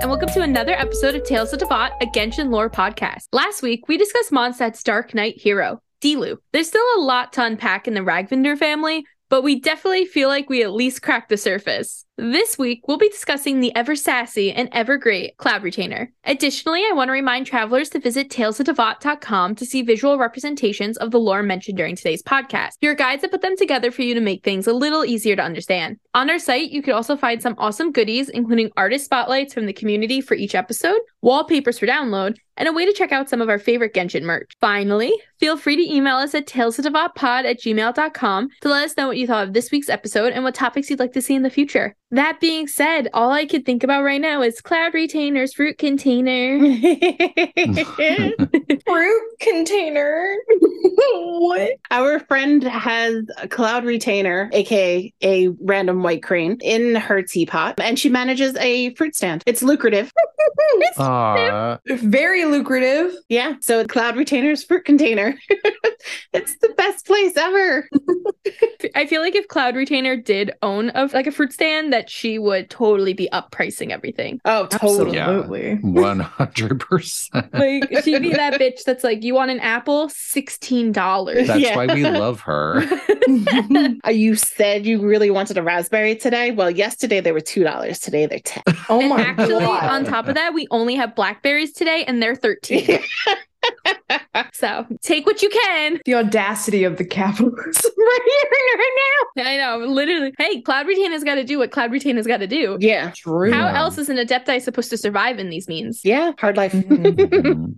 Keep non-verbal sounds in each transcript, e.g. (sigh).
And welcome to another episode of Tales of Teyvat, a Genshin lore podcast. Last week, we discussed Mondstadt's Dark Knight hero, Diluc. There's still a lot to unpack in the Ragnvindr family, but we definitely feel like we at least cracked the surface. This week, we'll be discussing the ever sassy and ever great Cloud Retainer. Additionally, I want to remind travelers to visit talesofteyvat.com to see visual representations of the lore mentioned during today's podcast. Your guides have put them together for you to make things a little easier to understand. On our site, you can also find some awesome goodies, including artist spotlights from the community for each episode, wallpapers for download, and a way to check out some of our favorite Genshin merch. Finally, feel free to email us at talesofteyvatpod at gmail.com to let us know what you thought of this week's episode and what topics you'd like to see in the future. That being said, all I could think about right now is cloud retainers, fruit container. (laughs) (laughs) Fruit container. (laughs) what? Our friend has a cloud retainer, aka a random white crane, in her teapot, and she manages a fruit stand. It's lucrative. Aw, Very lucrative. Yeah, so cloud retainer's fruit container. it's the best place ever. I feel like if Cloud Retainer did own a like a fruit stand, that she would totally be up pricing everything. Oh, totally. Yeah. One hundred percent. Like she'd be that bitch that's like, you want an apple, sixteen dollars. That's Yeah. why we love her. (laughs) Uh, You said you really wanted a raspberry today. Well, yesterday they were two dollars. Today they're ten. Oh and my actually, god. on top of that, we only have blackberries today, and they're thirteen. (laughs) so take what you can. the audacity of the capitalism. (laughs) right here, right now. I know, literally. Hey, Cloud Retainer's got to do what Cloud Retainer's got to do. Yeah, True. How else is an Adepti supposed to survive in these means? yeah. Hard life. (laughs) (laughs)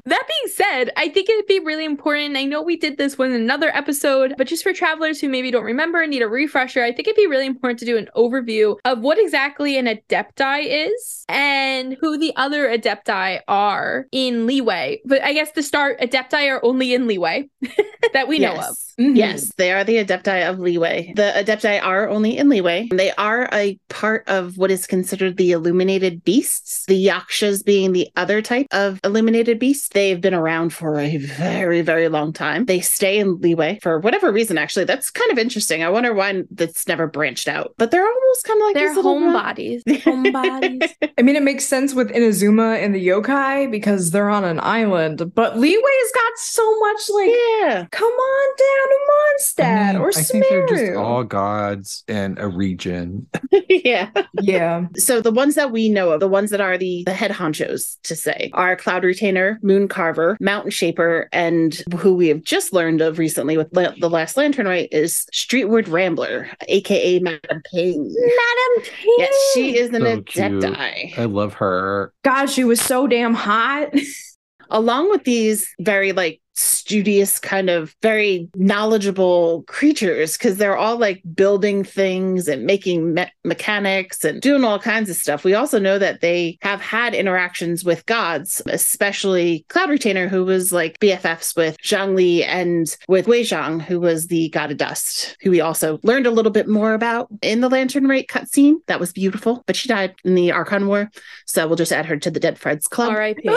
That being said, I think it'd be really important. I know we did this one in another episode, but just for travelers who maybe don't remember and need a refresher, I think it'd be really important to do an overview of what exactly an Adepti is and who the other Adepti are in Liyue. But I guess to start, Adepti are only in Liyue (laughs) that we know of. Yes. Mhm. Yes, they are the Adepti of Liyue. The Adepti are only in Liyue. They are a part of what is considered the Illuminated Beasts, the Yakshas being the other type of Illuminated Beasts. They've been around for a very, very long time. They stay in Liyue for whatever reason, actually. That's kind of interesting. I wonder why that's never branched out. But they're almost kind of like They're these little- homebodies. (laughs) Homebodies. I mean, it makes sense with Inazuma and the yokai because they're on an island, but Liyue's got so much like, yeah. come on down to Mondstadt I mean, or I think they're just all gods in a region. (laughs) yeah. yeah. So the ones that we know of, the ones that are the, the head honchos to say, are Cloud Retainer, Moon Carver, Mountain Shaper, and who we have just learned of recently with La- the last Lantern Rite is Streetward Rambler, aka Madame Ping. Madam Ping. Yes, she is an So cute. Adepti. I love her. God, she was so damn hot. (laughs) Along with these very like studious kind of very knowledgeable creatures because they're all like building things and making me- mechanics and doing all kinds of stuff. We also know that they have had interactions with gods, especially Cloud Retainer, who was like BFFs with Zhongli and with Guizhong, who was the god of dust, who we also learned a little bit more about in the Lantern Rite cutscene. That was beautiful, but she died in the Archon War. So we'll just add her to the Dead Freds Club. R.I.P.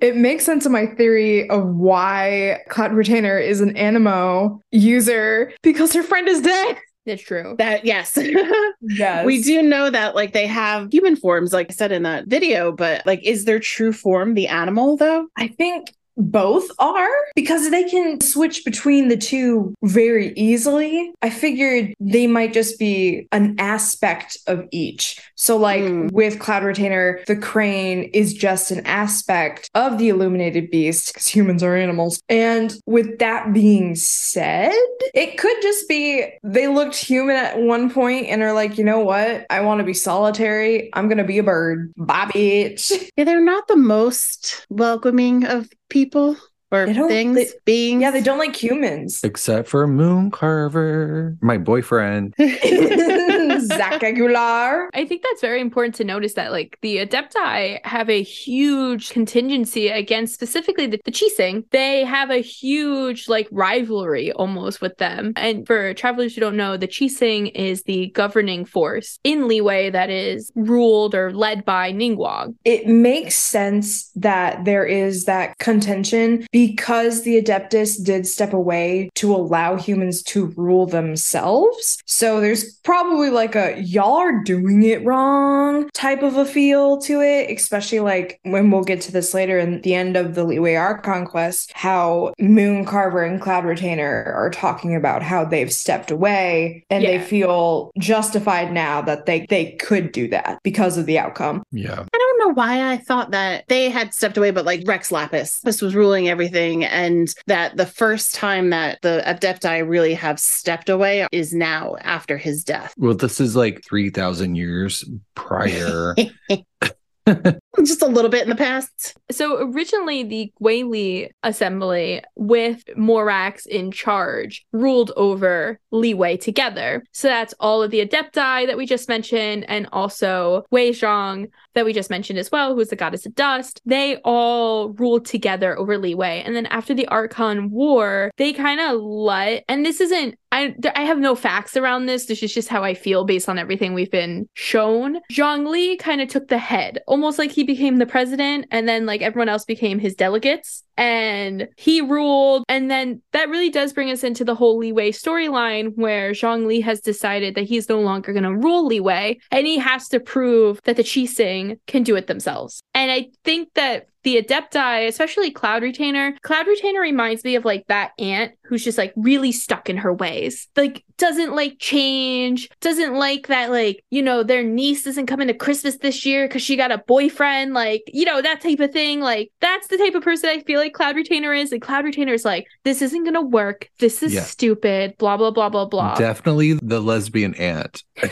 It makes sense in my theory of why Cloud Retainer is an Anemo user because her friend is dead. It's true. That yes. (laughs) Yes. We do know that like they have human forms, like I said in that video, but like is their true form the animal though? I think both are because they can switch between the two very easily. I figured they might just be an aspect of each. So, like Hmm. with Cloud Retainer, the crane is just an aspect of the illuminated beast because humans are animals. And with that being said, it could just be they looked human at one point and are like, you know what? I want to be solitary. I'm going to be a bird. Bye, bitch. Yeah, they're not the most welcoming of people or They things, they- beings. Yeah, they don't like humans. Except for Moon Carver, my boyfriend. (laughs) (laughs) Zach Aguilar. I think that's very important to notice that like the Adepti have a huge contingency against specifically the, the Qixing. They have a huge like rivalry almost with them. And for travelers who don't know, the Qixing is the governing force in Liyue that is ruled or led by Ningguang. It makes sense that there is that contention because the Adeptus did step away to allow humans to rule themselves. So there's probably like like a y'all are doing it wrong type of a feel to it, especially like when we'll get to this later in the end of the Liyue Archon quest, how Moon Carver and Cloud Retainer are talking about how they've stepped away and they feel justified now that they they could do that because of the outcome. Yeah. I don't know why I thought that they had stepped away, but like Rex Lapis, this was ruling everything, and that the first time that the Adepti really have stepped away is now after his death. Well, this is like 3,000 years prior. (laughs) (laughs) Just a little bit in the past. So originally, the Guili Assembly, with Morax in charge, ruled over Liyue together. So that's all of the Adepti that we just mentioned, and also Guizhong that we just mentioned as well, who's the goddess of dust. They all ruled together over Liyue. And then after the Archon War, they kind of let, and this isn't I, I have no facts around this. This is just how I feel based on everything we've been shown. Zhongli kind of took the head, almost like he became the president, and then like everyone else became his delegates. And he ruled. And then that really does bring us into the whole Liyue storyline where Zhongli has decided that he's no longer going to rule Liyue and he has to prove that the Qixing can do it themselves. And I think that the Adepti, especially Cloud Retainer, Cloud Retainer reminds me of like that aunt who's just like really stuck in her ways. Like doesn't like change, doesn't like that like, you know, their niece isn't coming to Christmas this year cuz she got a boyfriend, like, you know, that type of thing. Like that's the type of person I feel like Cloud Retainer is. And Cloud Retainer is like, this isn't going to work. This is Yeah. stupid, blah blah blah blah blah. Definitely the lesbian aunt. (laughs)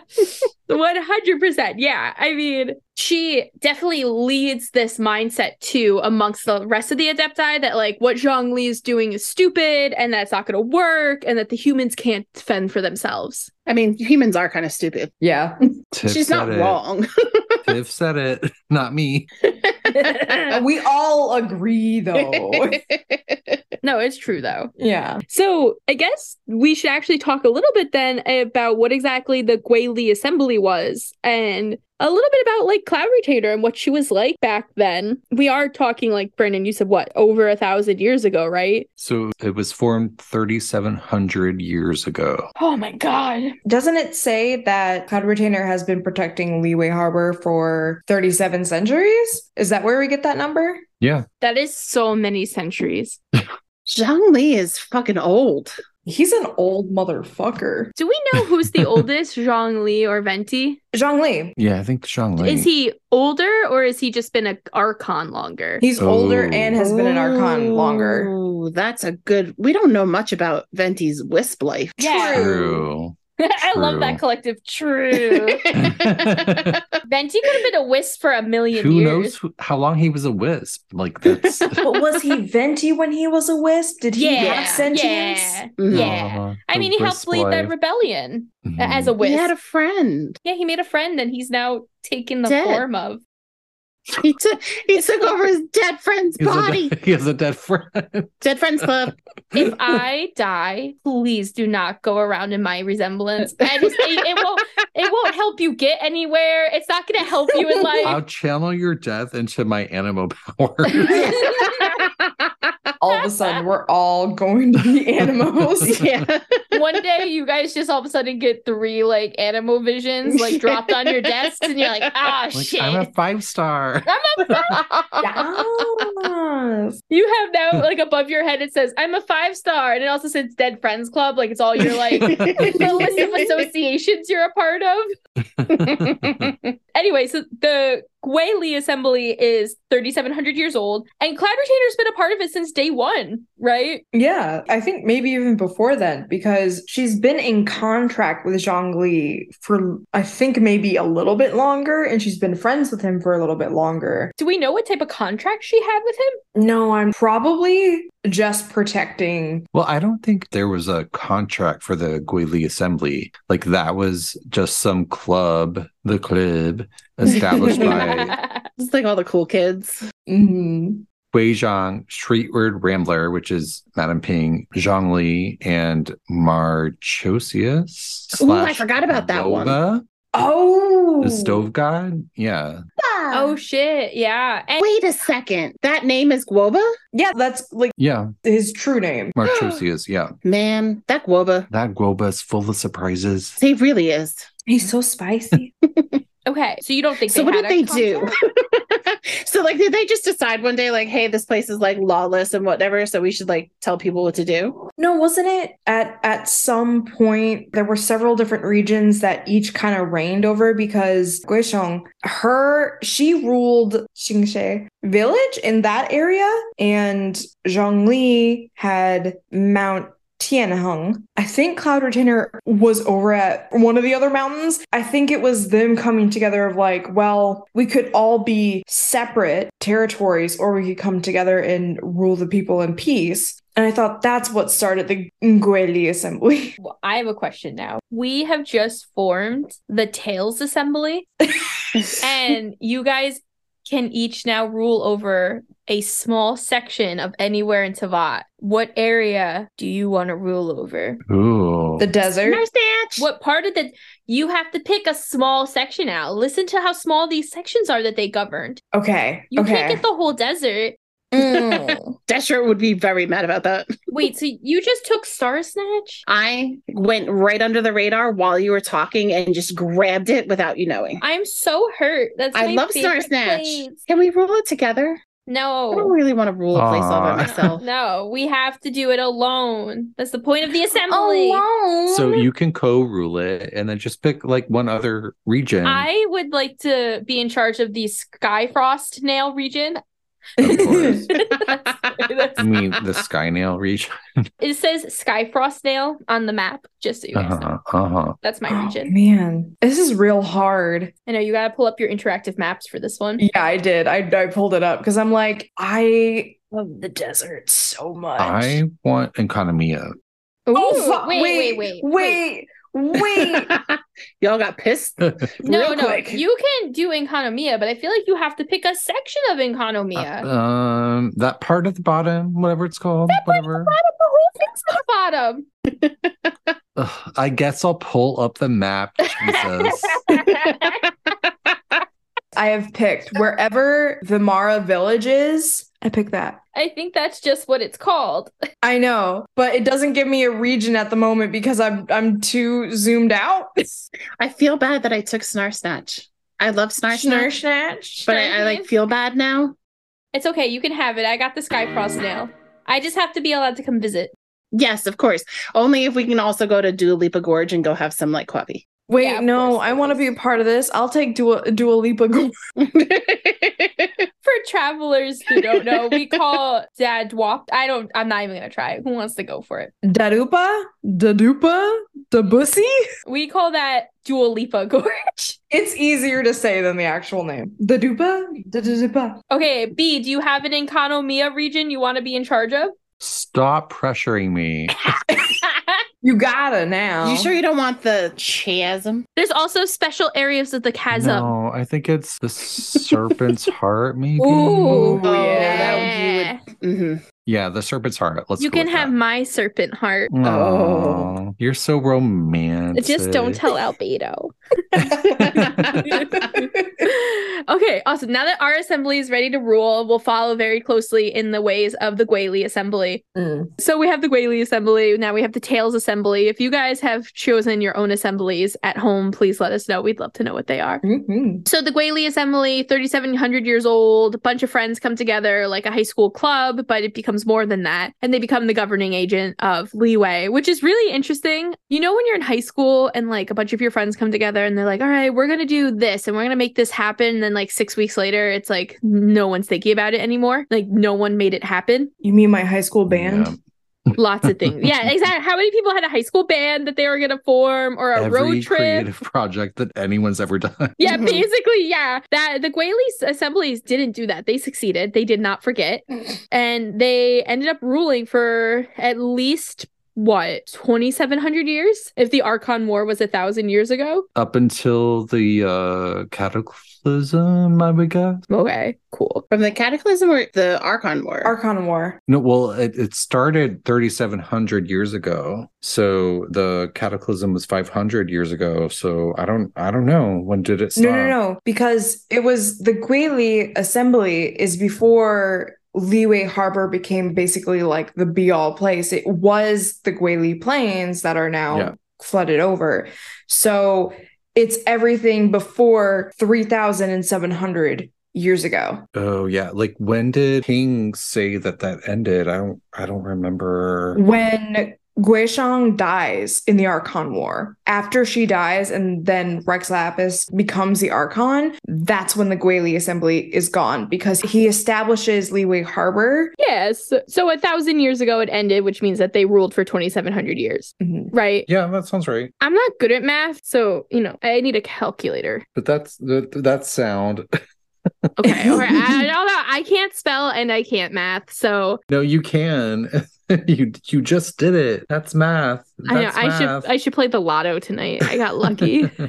(laughs) 100%. Yeah. I mean, she definitely leads this mindset too amongst the rest of the Adepti that, like, what Zhongli is doing is stupid and that's not going to work and that the humans can't fend for themselves. I mean, humans are kind of stupid. Yeah. Tiff She's not said it. wrong. (laughs) Tiff said it, not me. (laughs) (laughs) we all agree though. (laughs) no, it's true though. yeah. So I guess we should actually talk a little bit then about what exactly the Guili Assembly was and a little bit about like Cloud Retainer and what she was like back then. We are talking like Brennan, you said what, over a thousand years ago, right? So it was formed 3,700 years ago. Oh my god. Doesn't it say that Cloud Retainer has been protecting Liyue Harbor for 37 centuries? Is that where we get that number? Yeah. That is so many centuries. (laughs) Zhongli is fucking old. He's an old motherfucker. Do we know who's the oldest, Zhongli or Venti? Zhongli. Yeah, I think Zhongli. Is he older or has he just been an Archon longer? He's older Oh. and has been an Archon longer. Ooh, that's a good. We don't know much about Venti's wisp life. Yeah. True. (laughs) I love that collective. True. (laughs) Venti could have been a wisp for a million Who years. knows who, how long he was a wisp? Like that's (laughs) But was he Venti when he was a wisp? Did he Yeah, have sentience? yeah, yeah. uh, I mean, he helped lead that life. rebellion Mhm. as a wisp. He had a friend. yeah, he made a friend, and he's now taken the Dead. form of. He took he took over his dead friend's He has a body. (laughs) he has a dead friend. Dead friends club. If I die, please do not go around in my resemblance. I just, it, it won't. It won't help you get anywhere. It's not going to help you in (laughs) life. I'll channel your death into my animal powers. (laughs) All of a sudden, we're all going to be (laughs) animals. yeah. One day, you guys just all of a sudden get three like animal visions like dropped on your desks, and you're like, ah, (laughs) like shit. (laughs) I'm a five star. Yes. You have now like above your head it says I'm a five star, and it also says Dead Friends Club. Like it's all your like the list of associations you're a part of. Anyway, so the Guili Assembly is 3,700 years old, and Cloud Retainer's been a part of it since day one, right? Yeah, I think maybe even before then, because she's been in contract with Zhongli for, I think, maybe a little bit longer, and she's been friends with him for a little bit longer. Do we know what type of contract she had with him? No, I'm probably just protecting. Well, I don't think there was a contract for the Guili Assembly. Like that was just some club, the club, (laughs) established by (laughs) It's like all the cool kids. Mhm. Guizhong, Streetward Rambler, which is Madame Ping, Zhongli, and Marchosius. Ooh, I forgot about that one. Nova, Oh, The stove god. Yeah. Oh shit, yeah. And Wait a second. That name is Guoba? yeah, that's like Yeah, his true name. (gasps) Marchosius. yeah, Man, that Guoba. that Guoba is full of surprises. He really is. He's so spicy. (laughs) okay, so you don't think So they what had did they a do? (laughs) so like did they just decide one day like, hey, this place is like lawless and whatever, so we should like tell people what to do? no, wasn't it at at some point there were several different regions that each kind of reigned over because Guizhong, her she ruled Xingshe village in that area and Zhongli had Mount Tianheng. I think Cloud Retainer was over at one of the other mountains. I think it was them coming together of like, well, we could all be separate territories or we could come together and rule the people in peace. And I thought that's what started the Guili Assembly. (laughs) Well, I have a question now. We have just formed the Tales Assembly, (laughs) and you guys can each now rule over a small section of anywhere in Teyvat. What area do you want to rule over? Ooh, The desert. What part of the you have to pick a small section out. Listen to how small these sections are that they governed. Okay. You okay. can't get the whole desert. Mm. (laughs) Dasher would be very mad about that. Wait, so you just took Star Snatch? I went right under the radar while you were talking and just grabbed it without you knowing. I'm so hurt. That's I my love Star Snatch. place. Can we rule it together? No. I don't really want to rule a place all by myself. (laughs) No, we have to do it alone. That's the point of the assembly. Alone. so you can co-rule it and then just pick like one other region. I would like to be in charge of the Skyfrost nail region. Of (laughs) course. That's- that's- I mean the sky nail region. (laughs) it says Skyfrost nail on the map, just so you guys know. Uh-huh, uh-huh. That's my Oh, region. man, this is real hard. I know you gotta pull up your interactive maps for this one. Yeah, I did. I, I pulled it up because I'm like, I love the desert so much. I want Enkanomiya. Ooh, oh, fuck. wait, wait, wait, wait, wait, wait. (laughs) Y'all got pissed? No, Real no, quick. you can do Enkanomiya, but I feel like you have to pick a section of Enkanomiya. Um, that part at the bottom, whatever it's called, whatever. the whole thing's at the bottom. (laughs) (laughs) Ugh, I guess I'll pull up the map. Jesus. I have picked wherever the Mara village is. I pick that. I think that's just what it's called. (laughs) I know, but it doesn't give me a region at the moment because I'm I'm too zoomed out. (laughs) I feel bad that I took Snar Snatch. I love Snar Snurr Snatch, snatch. but I, I like feel bad now. It's okay, you can have it. I got the Skyfrost nail. I just have to be allowed to come visit. Yes, of course. Only if we can also go to Dua Lipa Gorge and go have some like coffee. Wait, Yeah, no, course, I want to be a part of this. I'll take Dua, Dua Lipa. Go- (laughs) For travelers who don't know, we (laughs) call Dadwap. I don't I'm not even gonna try. Who wants to go for it? Darupa? Dadupa? Dabussy? We call that Dua Lipa Gorge. (laughs) It's easier to say than the actual name. Dadupa? Dadupa. Okay, B, do you have an Enkanomiya region you want to be in charge of? Stop pressuring me. (laughs) You gotta now. you sure you don't want the chasm? There's also special areas of the chasm. No, I think it's the serpent's (laughs) heart, maybe. Ooh, Oh, yeah. that would- you would. hmm Yeah, the serpent's heart. Let's you go can with have that. my serpent heart. Oh, you're so romantic. Just don't tell Albedo. (laughs) okay, awesome. Now that our assembly is ready to rule, we'll follow very closely in the ways of the Guili Assembly. Mm. So we have the Guili Assembly. Now we have the Tales Assembly. If you guys have chosen your own assemblies at home, please let us know. We'd love to know what they are. Mhm. So the Guili Assembly, 3,700 years old, a bunch of friends come together like a high school club, but it becomes more than that. And they become the governing agent of Liyue, which is really interesting. You know, when you're in high school and like a bunch of your friends come together and they're like, all right, we're going to do this and we're going to make this happen. And then like six weeks later, it's like no one's thinking about it anymore. Like no one made it happen. You mean my high school band? Yeah. Lots of things. Yeah, (laughs) exactly. How many people had a high school band that they were going to form or a Every road trip? creative project that anyone's ever done. Yeah, Mhm. basically, yeah. That the Guili assemblies didn't do that. They succeeded. They did not forget. (laughs) And they ended up ruling for at least what 2700 years if the archon war was a thousand years ago Up until the uh cataclysm, I would guess. okay cool From the Cataclysm or the Archon War? Archon War. No, well, it, it started 3,700 years ago. So the cataclysm was 500 years ago. So I don't, I don't know when did it stop. No, no, no. Because it was the Guili Assembly is before Liyue Harbor became basically like the be all place. It was the Guili Plains that are now Yeah. flooded over. So it's everything before 3,700 years ago. Oh yeah, like when did King say that that ended? I don't, I don't remember. When Guizhong dies in the Archon War, after she dies and then Rex Lapis becomes the Archon, that's when the Guili Assembly is gone because he establishes Liyue Harbor. yes so a thousand years ago it ended which means that they ruled for 2700 years Mhm. right Yeah, that sounds right. i'm not good at math so you know i need a calculator But that's that, that sound. okay all right I, although i can't spell and i can't math so No, you can. (laughs) (laughs) you you just did it. That's math. I know That's i should i should play the lotto tonight i got lucky (laughs)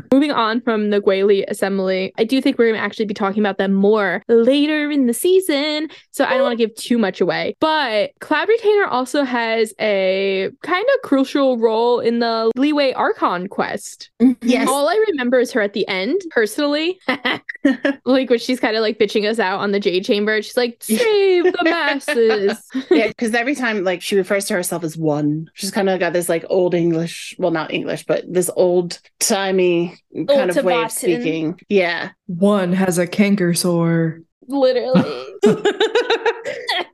(laughs) Moving on from the Guili Assembly, I do think we're going to actually be talking about them more later in the season. So I don't want to give too much away. But Cloud Retainer also has a kind of crucial role in the Liyue Archon quest. yes. All I remember is her at the end, personally. (laughs) like when she's kind of like bitching us out on the Jade Chamber. She's like, save the masses. yeah, because every time like she refers to herself as one, she's kind of got this like old English, well, not English, but this old timey kind of way of speaking. Yeah. One has a canker sore. Literally. (laughs)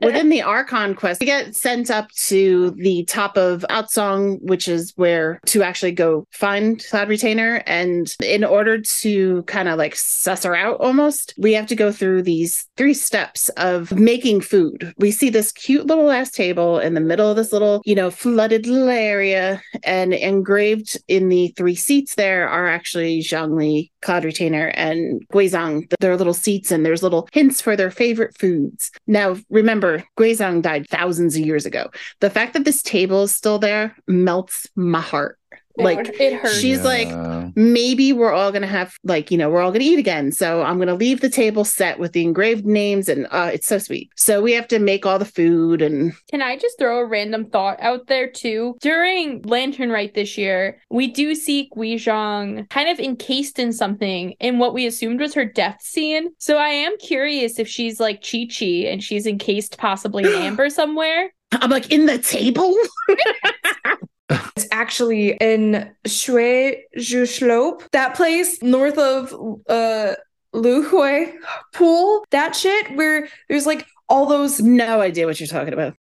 Within the Archon quest, we get sent up to the top of Aocang, which is where to actually go find Cloud Retainer. And in order to kind of like suss her out almost, we have to go through these three steps of making food. We see this cute little ass table in the middle of this little, you know, flooded little area. And engraved in the three seats there are actually Zhongli, Cloud Retainer, and Guizhong. There are little seats and there's little hints for their favorite foods. Now, remember, Guizhong died thousands of years ago. The fact that this table is still there melts my heart. Like, it hurts. she's like, maybe we're all gonna have like you know we're all gonna eat again so i'm gonna leave the table set with the engraved names and uh it's so sweet so we have to make all the food and Can I just throw a random thought out there too? During Lantern Rite this year, we do see Guizhong kind of encased in something in what we assumed was her death scene. So I am curious if she's like Qiqi and she's encased possibly in (gasps) amber somewhere. i'm like in the table (laughs) (laughs) It's actually in Shui Slope, that place north of uh Luhua Pool. That shit where there's like all those no idea what you're talking about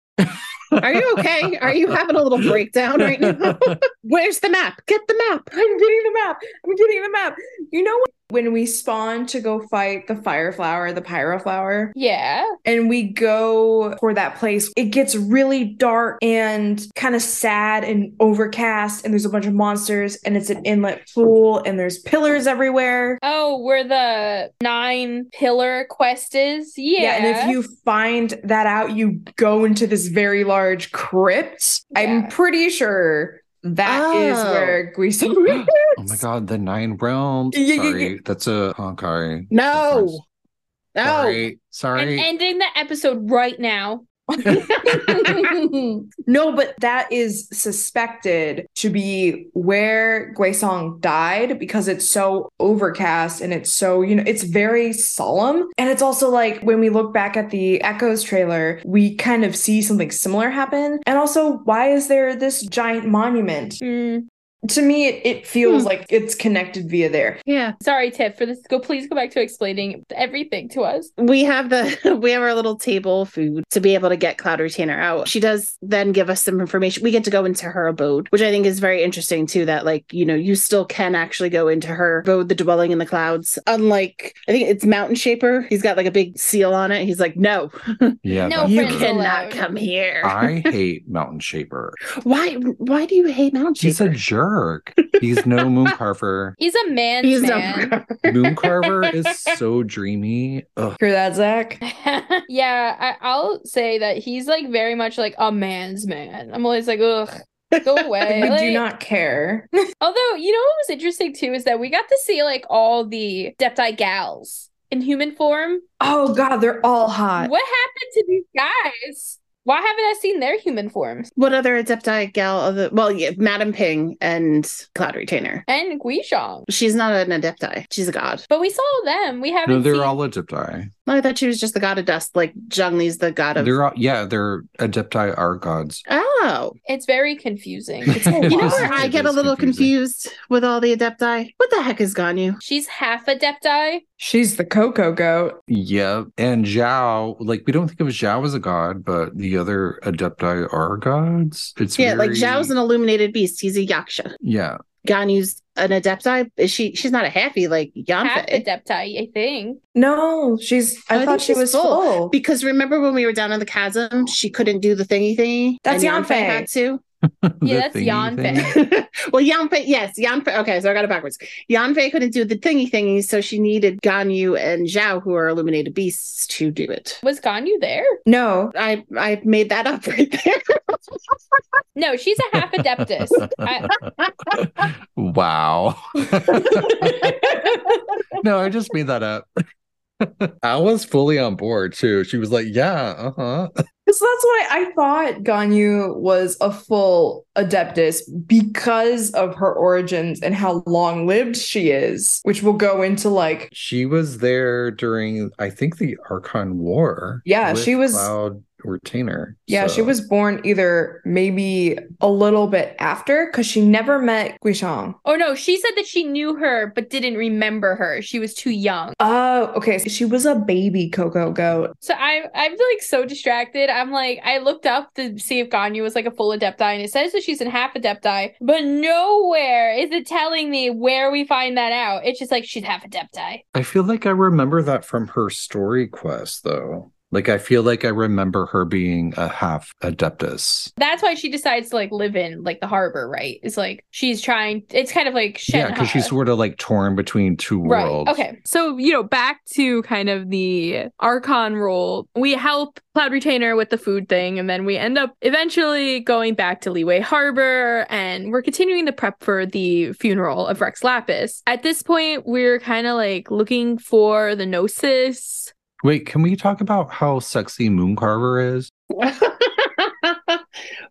are you okay are you having a little breakdown right now (laughs) where's the map get the map I'm getting the map. I'm getting the map. You know when we spawn to go fight the fire flower, the pyro flower, Yeah. and we go for that place, it gets really dark and kind of sad and overcast, and there's a bunch of monsters, and it's an inlet pool, and there's pillars everywhere. Oh, where the nine pillar quest is? Yeah. Yeah. and if you find that out, you go into this very large crypt. Yeah. I'm pretty sure that is Oh. where Guiso (gasps) Oh my god, the nine realms. Yeah, yeah, Sorry, that's a oh, Honkai. no no Sorry, I'm sorry. ending the episode right now. (laughs) no, but that is suspected to be where Guizhong died because it's so overcast and it's so, you know, it's very solemn. And it's also like when we look back at the Echoes trailer, we kind of see something similar happen. And also, why is there this giant monument? Hmm. To me, it, it feels Hmm. like it's connected via there. yeah Sorry, Tiff, for this. Go, please go back to explaining everything to us. we have the (laughs) we have our little table food to be able to get cloud retainer out she does then give us some information we get to go into her abode which i think is very interesting too that like you know you still can actually go into her abode the dwelling in the clouds unlike i think it's mountain shaper he's got like a big seal on it he's like no (laughs) yeah, No you cannot allowed. come here I (laughs) hate Mountain Shaper. why why do you hate mountain Shaper? He's a jerk. Work. He's no moon carver. (laughs) He's a man's He's man. no Moon carver is so dreamy. Ugh. Hear that, Zach? (laughs) yeah, I, I'll say that he's like very much like a man's man. I'm always like, ugh, go (laughs) away. we do not care. Although, you know what was interesting too is that we got to see like all the Depti gals in human form. Oh god, they're all hot. What happened to these guys? Why haven't I seen their human forms? What other Adepti gal? Other, well, yeah, Madam Ping and Cloud Retainer. And Guizhong. She's not an Adepti. She's a god. But we saw them. We haven't No, they're seen all Adepti. No, I thought she was just the god of dust, like Zhongli's the god of. They're all, yeah, they're Adepti are gods. Oh, it's very confusing. It's (laughs) you know where I get a little confusing. confused with all the Adepti? What the heck is Ganyu? She's half Adepti. She's the Coco goat. Yep. And Xiao, like we don't think of Xiao as a god, but the other Adepti are gods. It's Yeah, like very- Xiao's an illuminated beast. He's a Yaksha. Yeah. Ganyu's an Adepti. Is she? She's not a happy like Half a Yanfei. I think. No, she's. I, oh, I thought she was full. full. Because remember when we were down in the chasm, she couldn't do the thingy thingy. That's and Yanfei. had to. Yeah, The that's thingy Yanfei. thing. (laughs) well, Yanfei, yes, Yanfei. Okay, so I got it backwards. Yanfei couldn't do the thingy thingy, so she needed Ganyu and Xiao, who are illuminated beasts, to do it. Was Ganyu there? No, I I made that up (laughs) right there. No, she's a half Adeptus. (laughs) I, wow. no, I just made that up. I was fully on board too. She was like, "Yeah, uh huh." Because that's why I thought Ganyu was a full Adeptus because of her origins and how long lived she is, which will go into like She was there during, I think, the Archon War. Yeah, she was- Cloud Retainer. Yeah, she was born either maybe a little bit after because she never met Guizhong. oh no, she said that she knew her but didn't remember her. She was too young. Oh, okay. She was a baby Coco goat. So I I'm like so distracted. I'm like I looked up to see if Ganyu was like a full Adepti, and it says that she's in half Adepti, but nowhere is it telling me where we find that out. It's just like she's half Adepti. I feel like I remember that from her story quest, though. Like, I feel like I remember her being a half Adeptus. That's why she decides to like live in like the harbor, right? It's like she's trying. It's kind of like Yeah, because she's sort of like torn between two Right. worlds. Okay. So, you know, back to kind of the Archon role, we help Cloud Retainer with the food thing, and then we end up eventually going back to Liyue Harbor, and we're continuing to prep for the funeral of Rex Lapis. At this point, we're kind of like looking for the Gnosis. Wait, can we talk about how sexy Mooncarver is? (laughs)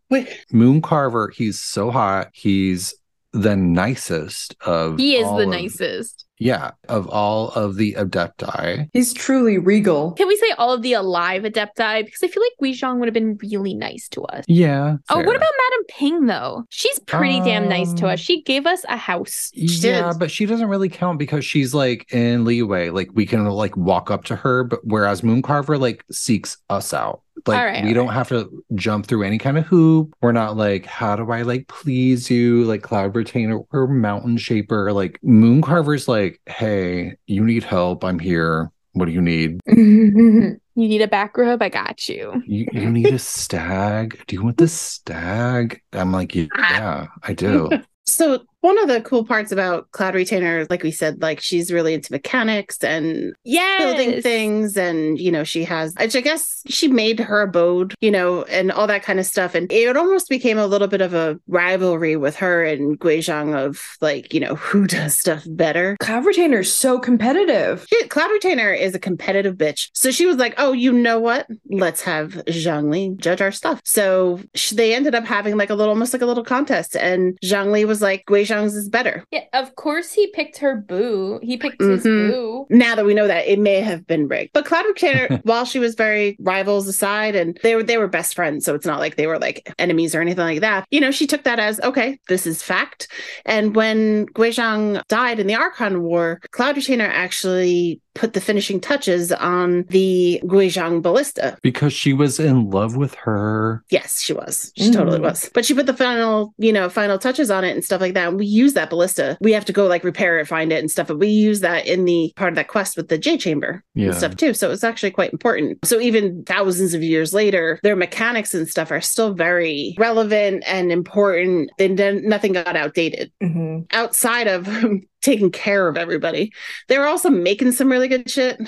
Wait, Mooncarver, he's so hot. He's the nicest of He is the of- nicest. Yeah, of all of the Adepti. He's truly regal. Can we say all of the alive Adepti? Because I feel like Wei would have been really nice to us. Yeah. Oh, what about Madame Ping though? She's pretty damn nice to Um, us. She gave us a house. Yeah, did. but she doesn't really count because she's like in Liyue. Like we can like walk up to her, but whereas Mooncarver like seeks us out. Like right, we don't right. have to jump through any kind of hoop. We're not like, how do I like please you? Like Cloud Retainer or Mountain Shaper. Like Mooncarver's like, hey, you need help. I'm here. What do you need? (laughs) You need a back rub? I got you. You, you need a stag? Do you want the stag? I'm like, (laughs) yeah, I do. So one of the cool parts about Cloud Retainer, like we said, like she's really into mechanics and Yes. building things and you know she has which i guess she made her abode you know and all that kind of stuff and it almost became a little bit of a rivalry with her and Guizhong of like you know (laughs) who does stuff better Cloud Retainer is so competitive. She- Cloud Retainer is a competitive bitch. So she was like, "Oh, you know what? Let's have Zhongli judge our stuff." So sh- they ended up having like a little, almost like a little contest, and Zhongli was like, "Gui Zhang's is better." Yeah, of course he picked her boo. He picked his Mhm. boo. Now that we know that, it may have been rigged. But Cloud Retainer, (laughs) while she was very rivals aside, and they were they were best friends, so it's not like they were like enemies or anything like that. You know, she took that as okay, this is fact. And when Guizhong died in the Archon War, Cloud Retainer actually put the finishing touches on the Guizhong ballista. because she was in love with her. Yes, she was. She totally Mm. was. But she put the final, you know, final touches on it and stuff like that. And we use that ballista. We have to go like repair it, find it and stuff. But we use that in the part of that quest with the Jade Chamber Yeah. and stuff too. So it's actually quite important. So even thousands of years later, their mechanics and stuff are still very relevant and important. And then nothing got outdated Mhm. outside of (laughs) taking care of everybody. They were also making some really good shit. (laughs)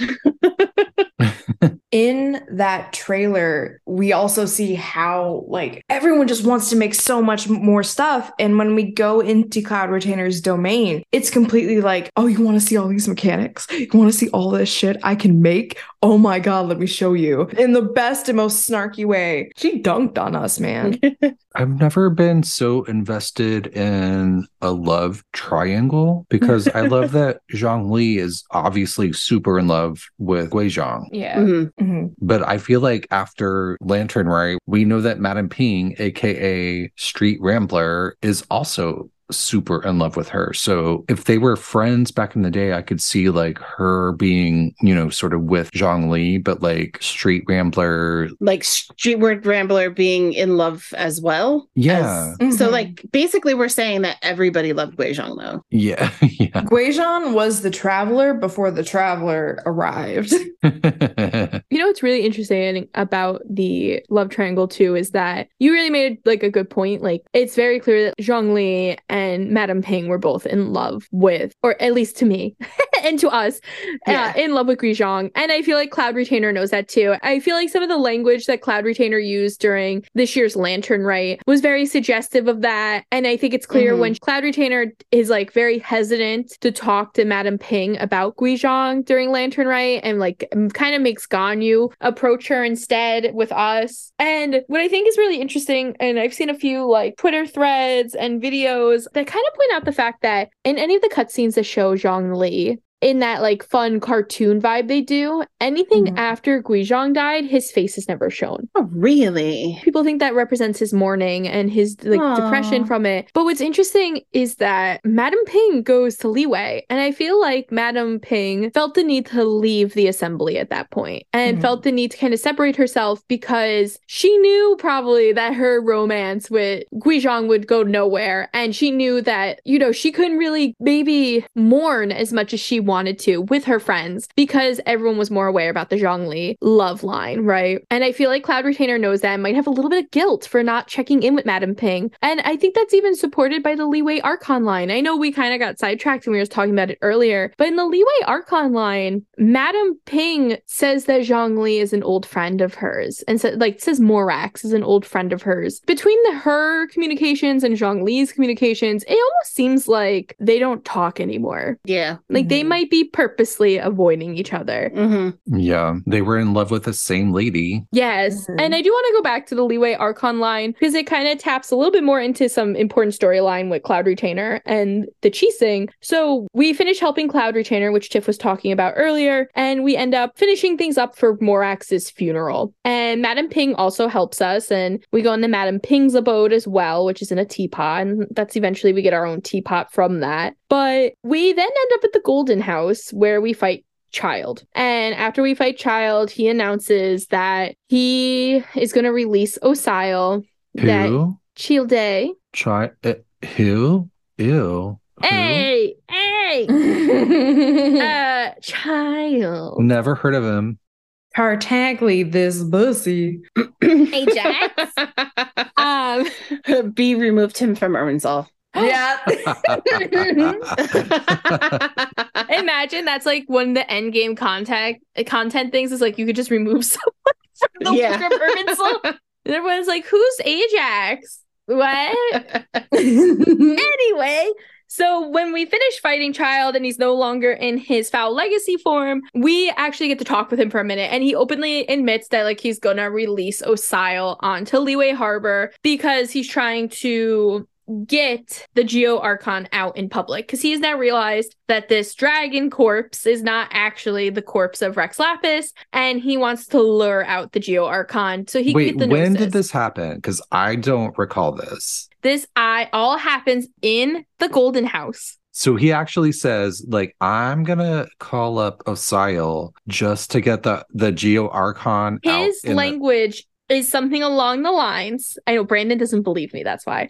in that trailer, we also see how like everyone just wants to make so much more stuff. And when we go into Cloud Retainer's domain, it's completely like, oh, you want to see all these mechanics? You want to see all this shit I can make? Oh my god, let me show you. In the best and most snarky way. She dunked on us, man. (laughs) I've never been so invested in a love triangle because I love (laughs) that Zhongli is obviously super in love with Guizhong. Yeah. Mhm. Mhm. But I feel like after Lantern Rite, we know that Madame Ping, aka Street Rambler, is also super in love with her. So if they were friends back in the day, I could see like her being, you know, sort of with Zhongli, but like Street Rambler. Like Streetward Rambler being in love as well. Yeah. as- So Mhm. like basically we're saying that everybody loved Guizhong though. Yeah. (laughs) yeah. Guizhong was the traveler before the traveler arrived. (laughs) You know what's really interesting about the love triangle too is that you really made like a good point. Like it's very clear that Zhongli and Madame Ping were both in love with, or at least to me (laughs) and to us, Yeah. uh, in love with Guizhong. And I feel like Cloud Retainer knows that too. I feel like some of the language that Cloud Retainer used during this year's Lantern Rite was very suggestive of that. And I think it's clear Mhm. when Cloud Retainer is like very hesitant to talk to Madame Ping about Guizhong during Lantern Rite and like kind of makes Ganyu approach her instead with us. And what I think is really interesting, and I've seen a few like Twitter threads and videos that kind of point out the fact that in any of the cutscenes that show Zhongli, in that like fun cartoon vibe they do, anything Mhm. after Guizhong died, his face is never shown Oh really? people think that represents his mourning and his like Aw. depression from it. But what's interesting is that Madame Ping goes to Liyue, and I feel like Madame Ping felt the need to leave the assembly at that point and Mhm. felt the need to kind of separate herself because she knew probably that her romance with Guizhong would go nowhere, and she knew that you know she couldn't really maybe mourn as much as she wanted to with her friends because everyone was more aware about the Zhongli love line, right? And I feel like Cloud Retainer knows that and might have a little bit of guilt for not checking in with Madame Ping. And I think that's even supported by the Liyue Archon line. I know we kind of got sidetracked when we were talking about it earlier, but in the Liyue Archon line, Madame Ping says that Zhongli is an old friend of hers and so, like says Morax is an old friend of hers. Between the her communications and Zhongli's communications, it almost seems like they don't talk anymore. Yeah. Like they Mhm. Might be purposely avoiding each other. hmm Yeah. They were in love with the same lady. Yes. Mhm. And I do want to go back to the Liyue Archon line because it kind of taps a little bit more into some important storyline with Cloud Retainer and the Qixing. So we finish helping Cloud Retainer, which Tiff was talking about earlier, and we end up finishing things up for Morax's funeral. And Madame Ping also helps us, and we go into Madame Ping's abode as well, which is in a teapot, and that's eventually we get our own teapot from that. But we then end up at the Golden House where we fight Childe. And after we fight Childe, he announces that he is going to release Osial. That Who? Childe. Chi- uh, who? Ew. Who? Hey, hey, Mhm. (laughs) uh, Childe. Never heard of him. Tartaglia, this bussy. Ajax. (laughs) Um, B removed him from Irminsul. Yeah. (laughs) imagine that's like one of the end game contact eh, content things is like you could just remove (laughs) someone from the Yeah. And everyone's (laughs) like, who's Ajax? What? anyway, so when we finish fighting Childe and he's no longer in his foul legacy form, we actually get to talk with him for a minute. And he openly admits that like he's gonna release Osial onto Liyue Harbor because he's trying to get the Geo Archon out in public because he's now realized that this dragon corpse is not actually the corpse of Rex Lapis, and he wants to lure out the Geo Archon so he Wait, can get the when Gnosis. did this happen? Because I don't recall this. This I all happens in the Golden House. So he actually says, like, I'm gonna call up Osial just to get the the Geo Archon out. His in the- language is something along the lines. I know Brandon doesn't believe me, that's why.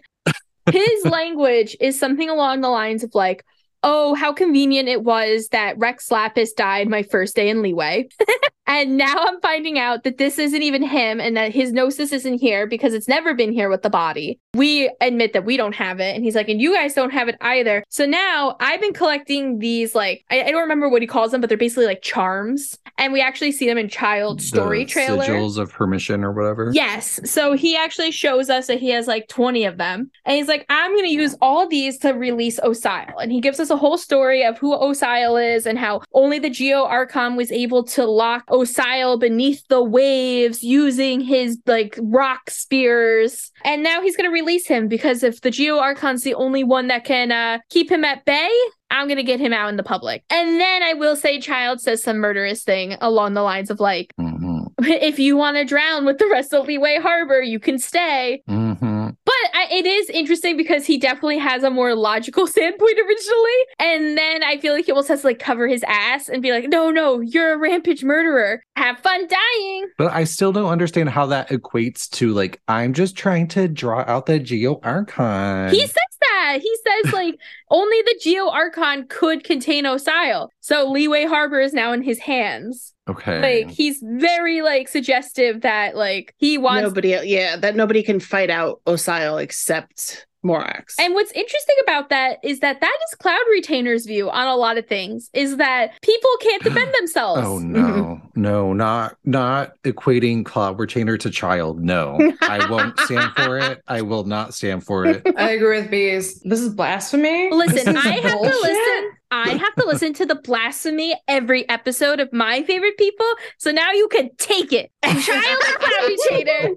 His language is something along the lines of like, oh, how convenient it was that Rex Lapis died my first day in Liyue. (laughs) and now I'm finding out that this isn't even him and that his gnosis isn't here because it's never been here with the body. We admit that we don't have it. And he's like, and you guys don't have it either. So now I've been collecting these, like, I, I don't remember what he calls them, but they're basically like charms. And we actually see them in Childe story The trailer. Sigils of permission or whatever. Yes. So he actually shows us that he has like 20 of them. And he's like, I'm going to use all these to release Osial. And he gives us a whole story of who Osial is and how only the Geo Archon was able to lock Osial beneath the waves using his like rock spears. And now he's going to release him because if the Geo Archon's the only one that can uh, keep him at bay, I'm gonna get him out in the public. And then I will say Childe says some murderous thing along the lines of like, Mhm. (laughs) if you want to drown with the rest of Liyue Harbor, you can stay. Mhm. But I, it is interesting because he definitely has a more logical (laughs) standpoint originally. And then I feel like he almost has to like cover his ass and be like, no, no, you're a rampage murderer. Have fun dying. But I still don't understand how that equates to like I'm just trying to draw out the Geo Archon. He says that. He says like (laughs) only the Geo Archon could contain Osial. So Liyue Harbor is now in his hands. okay. Like he's very like suggestive that like he wants nobody, yeah, that nobody can fight out Osial except Morax. And what's interesting about that is that that is Cloud Retainer's view on a lot of things is that people can't defend (gasps) themselves. Oh (laughs) no, no, not not equating Cloud Retainer to Childe. No, I won't stand for it. (laughs) I will not stand for it. (laughs) I agree with bees. This is blasphemy. Listen, is I have to listen. I have to listen to the blasphemy every episode of my favorite people. So now you can take it. Childe and Cloud Retainer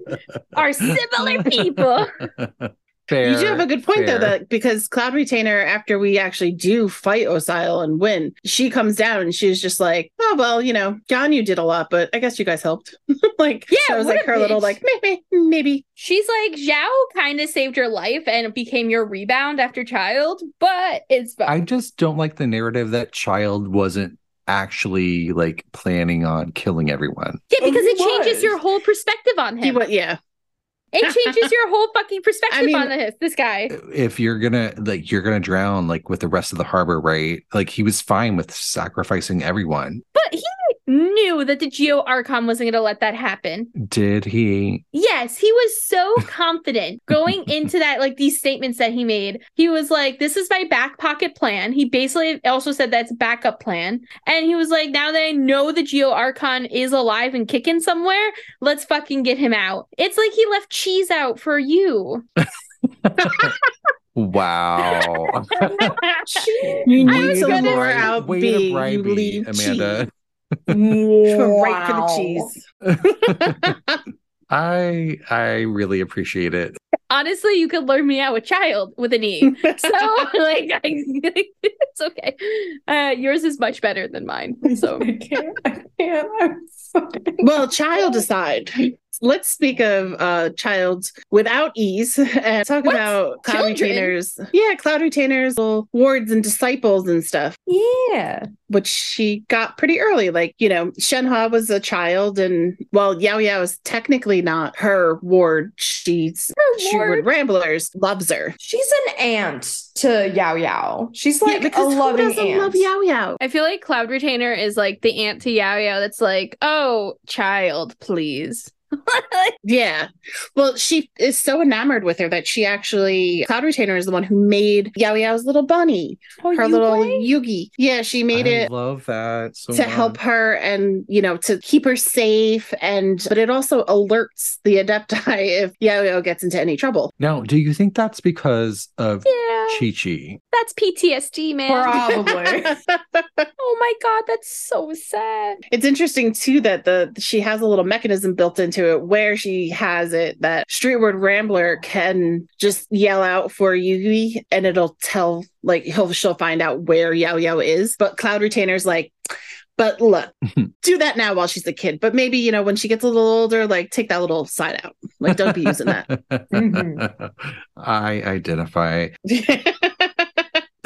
are similar people. Fair, you do have a good point though, fair. that because Cloud Retainer, after we actually do fight Osial and win, she comes down and she's just like, "Oh well, you know, Ganyu did a lot, but I guess you guys helped." (laughs) like, Yeah, that was like a her little like, maybe, maybe. She's like, Xiao kind of saved your life and became your rebound after Childe, but it's fine. I just don't like the narrative that Childe wasn't actually like planning on killing everyone. yeah, Oh, because he it changes your whole perspective on He him. wa- yeah, It changes your whole fucking perspective mean- on this this guy. If you're gonna like you're gonna drown like with the rest of the harbor, right? Like he was fine with sacrificing everyone. But he knew that the Geo Archon wasn't going to let that happen. Did he? Yes, he was so (laughs) confident going into that, like these statements that he made. He was like, This is my back pocket plan. He basically also said that's backup plan. And he was like, Now that I know the Geo Archon is alive and kicking somewhere, let's fucking get him out. It's like he left cheese out for you. (laughs) Wow. (laughs) you I need was to gonna- lure out Way B. to You bribe me, leave Amanda. cheese. (laughs) right for the cheese. (laughs) (laughs) I I really appreciate it. Honestly, you could learn me out with child with an E. So like I, it's okay. Uh yours is much better than mine. So I can't. I can't. I'm fucking. well, Childe aside, let's speak of uh childs without ease (laughs) and talk What? about cloud Children? retainers. Yeah, cloud retainers, little wards and disciples and stuff. Yeah. which she got pretty early. Like, you know, Shenhe was a child, and well, Yao Yao is technically not her ward, she's Her she ward. ward Ramblers loves her. She's an aunt to Yao Yao. She's like yeah, because a who loving doesn't aunt. love Yao Yao? I feel like Cloud Retainer is like the aunt to Yao Yao that's like, oh, child, please. (laughs) Yeah. Well, she is so enamored with her that she actually Cloud Retainer is the one who made Yao Yao's little bunny, Oh, her you little play? Yuegui. Yeah, she made I it love that so to much. help her and you know to keep her safe and but it also alerts the adepti (laughs) if Yao Yao gets into any trouble. Now, do you think that's because of Yeah, Qiqi? that's PTSD, man. Probably. (laughs) Oh my god, that's so sad. It's interesting too that the she has a little mechanism built into it where she has it that Streetward Rambler can just yell out for Yuegui and it'll tell like he'll she'll find out where Yao Yao is. But Cloud Retainer's like, but look, (laughs) do that now while she's a kid. But maybe, you know, when she gets a little older, like take that little side out. Like don't be using that. (laughs) Mhm. I identify. (laughs)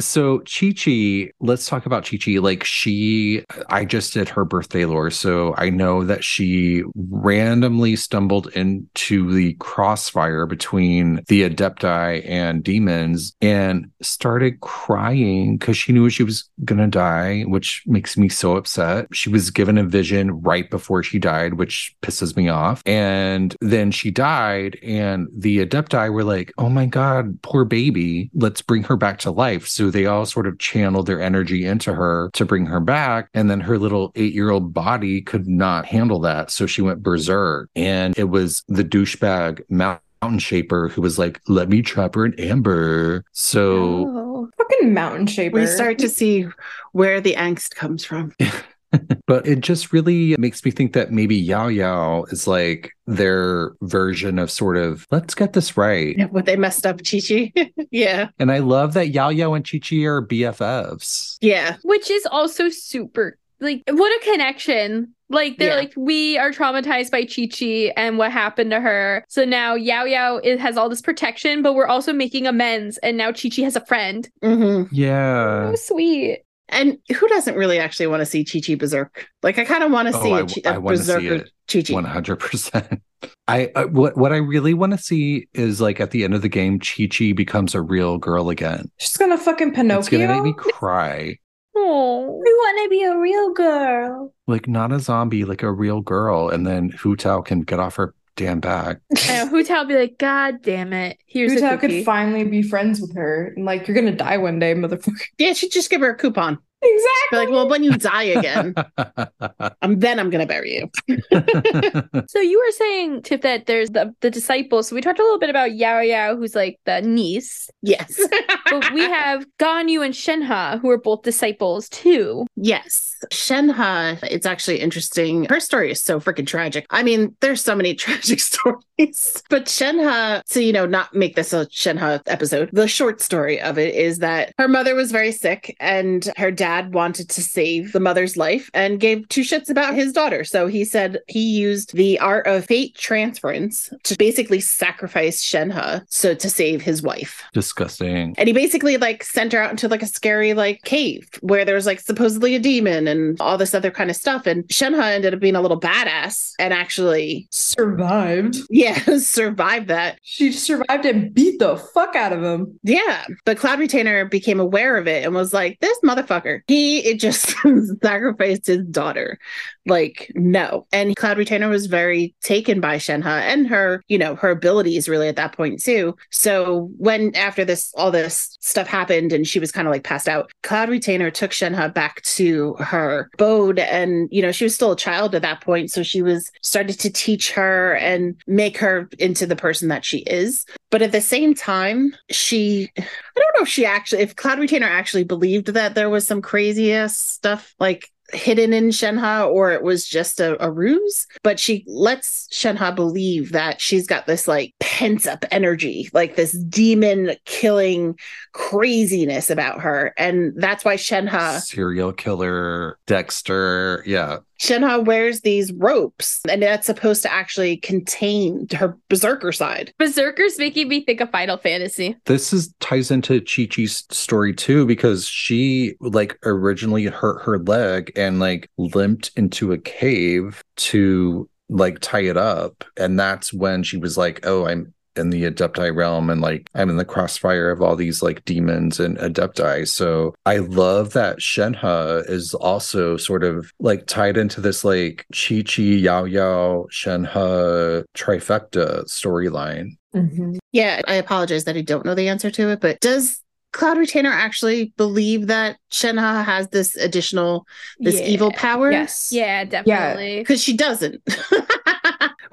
So Qiqi, let's talk about Qiqi. Like she, I just did her birthday lore, so I know that she randomly stumbled into the crossfire between the Adepti and demons and started crying because she knew she was gonna die, which makes me so upset. She was given a vision right before she died, which pisses me off. And then she died, and the Adepti were like, "Oh my god, poor baby, let's bring her back to life." So they all sort of channeled their energy into her to bring her back. And then her little eight year old body could not handle that. So she went berserk. And it was the douchebag mountain shaper who was like, let me trap her in amber. So Oh. Fucking mountain shaper. We start to see where the angst comes from. (laughs) (laughs) but it just really makes me think that maybe Yao Yao is like their version of sort of let's get this right. What they messed up, Qiqi. (laughs) yeah. And I love that Yao Yao and Qiqi are BFFs. Yeah. Which is also super like what a connection. Like they're Yeah. like we are traumatized by Qiqi and what happened to her. So now Yao Yao is, has all this protection, but we're also making amends. And now Qiqi has a friend. hmm Yeah. so sweet. And who doesn't really actually want to see Qiqi berserk? Like, I kind of want to Oh, see I a, w- chi- I a wanna berserker. Qiqi. One hundred percent. I uh, what what I really want to see is like at the end of the game, Qiqi becomes a real girl again. She's gonna fucking Pinocchio. It's Pinocchio. gonna make me cry. Oh. we want to be a real girl. Like not a zombie, like a real girl, and then Hu Tao can get off her damn back. And (laughs) Hu Tao be like, God damn it. Here's a could finally be friends with her. And like, you're gonna die one day, motherfucker. Yeah, she'd just give her a coupon. Exactly. Be like, well, when you die again, (laughs) um, then I'm gonna bury you. (laughs) So you were saying, Tip, that there's the, the disciples. So we talked a little bit about Yao Yao, who's like the niece. Yes. (laughs) But we have Ganyu and Shenhe, who are both disciples too. Yes. Shenhe, it's actually interesting. Her story is so freaking tragic. I mean, there's so many tragic stories. But Shenhe, to, you know, not make this a Shenhe episode, the short story of it is that her mother was very sick and her dad wanted to save the mother's life and gave two shits about his daughter. So he said he used the art of fate transference to basically sacrifice Shenhe so to save his wife. Disgusting. And he basically like sent her out into like a scary like cave where there was like supposedly a demon and all this other kind of stuff. And Shenhe ended up being a little badass and actually, survived. yeah, (laughs) survived that. She survived and beat the fuck out of him. Yeah. But Cloud Retainer became aware of it and was like, this motherfucker, he it just (laughs) sacrificed his daughter. Like, no. And Cloud Retainer was very taken by Shenhe and her, you know, her abilities really at that point too. So when after this, all this stuff happened and she was kind of like passed out, Cloud Retainer took Shenhe back to her abode. And, you know, she was still a child at that point. So she was started to teach her and make her into the person that she is. But at the same time, she I don't know if she actually, if Cloud Retainer actually believed that there was some crazy ass stuff like hidden in Shenhe or it was just a, a ruse, but she lets Shenhe believe that she's got this like pent up energy, like this demon killing craziness about her. And that's why Shenhe Serial killer, Dexter. Yeah. Shenhe wears these ropes and that's supposed to actually contain her berserker side. Berserker's making me think of Final Fantasy. This is ties into Qiqi's story too, because she like originally hurt her leg and like limped into a cave to like tie it up. And that's when she was like, Oh, I'm in the Adepti realm and like I'm in the crossfire of all these like demons and Adepti. So I love that Shenhe is also sort of like tied into this like Qiqi, Yao Yao, Shenhe trifecta storyline. Mm-hmm. Yeah, I apologize that I don't know the answer to it, but does Cloud Retainer actually believe that Shenhe has this additional this Yeah. evil power? Yes. Yeah, definitely. Because she doesn't. (laughs)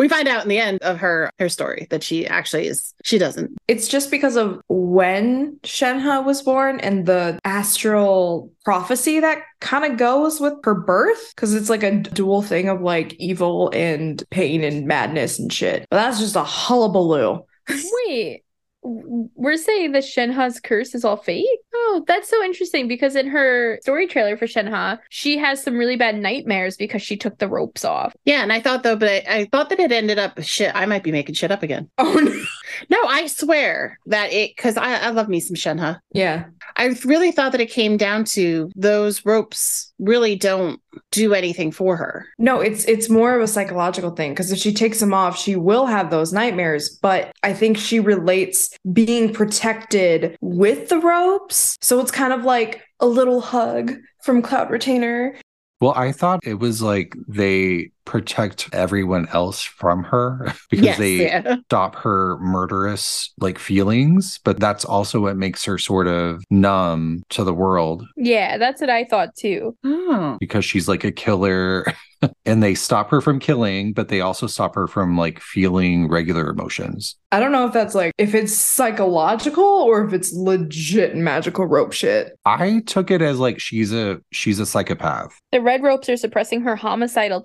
we find out in the end of her her story that she actually is she doesn't. It's just because of when Shenhe was born and the astral prophecy that kind of goes with her birth. Because it's like a dual thing of like evil and pain and madness and shit. But that's just a hullabaloo. (laughs) Wait, w- we're saying that Shenhe's curse is all fake? Oh, that's so interesting because in her story trailer for Shenhe, she has some really bad nightmares because she took the ropes off. Yeah, and I thought though, but I, I thought that it ended up shit. I might be making shit up again. Oh no. No, I swear that it because I, I love me some Shenhe. Yeah. I really thought that it came down to those ropes really don't do anything for her. No, it's it's more of a psychological thing because if she takes them off, she will have those nightmares. But I think she relates being protected with the ropes. So it's kind of like a little hug from Cloud Retainer. Well, I thought it was like they protect everyone else from her (laughs) because Yes, they yeah. (laughs) stop her murderous like feelings, but that's also what makes her sort of numb to the world Yeah, that's what I thought too. Oh. because she's like a killer (laughs) and they stop her from killing, but they also stop her from like feeling regular emotions. I don't know if that's like if it's psychological or if it's legit magical rope shit. I took it as like she's a she's a psychopath. The red ropes are suppressing her homicidal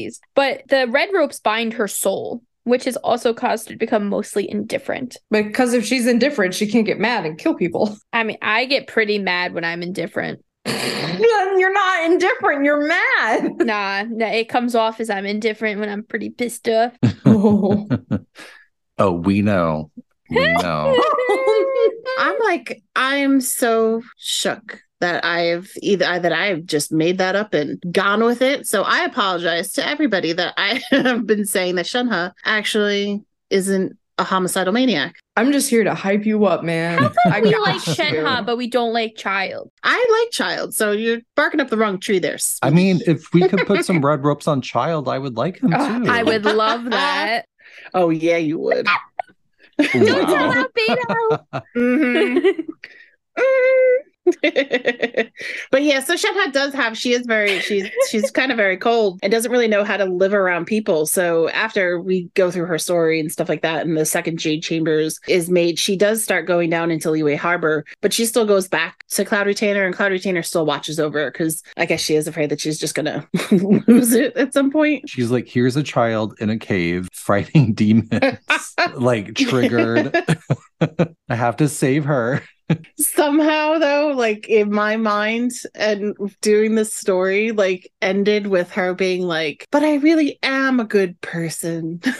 tendencies, but the red ropes bind her soul, which has also caused her to become mostly indifferent. Because if she's indifferent, she can't get mad and kill people. (laughs) I mean, I get pretty mad when I'm indifferent. you're not indifferent, you're mad. (laughs) Nah, nah, it comes off as I'm indifferent when I'm pretty pissed off. Oh. (laughs) Oh, we know. We know. I'm like, I'm so shook that I've either that I've just made that up and gone with it. So I apologize to everybody that I (laughs) have been saying that Shenhe actually isn't a homicidal maniac. I'm just here to hype you up, man. How I we like Shenhe, but we don't like Childe. I like Childe, so you're barking up the wrong tree there. I mean, if we could put (laughs) some red ropes on Childe, I would like him Oh, too. I would love (laughs) that. oh yeah, you would. Don't tell Wow. Albedo. Mhm. (laughs) but yeah, so Shenhe does have she is very she's she's kind of very cold and doesn't really know how to live around people. So after we go through her story and stuff like that, and the second Jade Chambers is made, she does start going down into Liyue Harbor, but she still goes back to Cloud Retainer, and Cloud Retainer still watches over her because I guess she is afraid that she's just gonna (laughs) lose it at some point. She's like, here's a child in a cave fighting (laughs) demons, like triggered. I have to save her. Somehow though like in my mind and doing this story like ended with her being like but i really am a good person (laughs)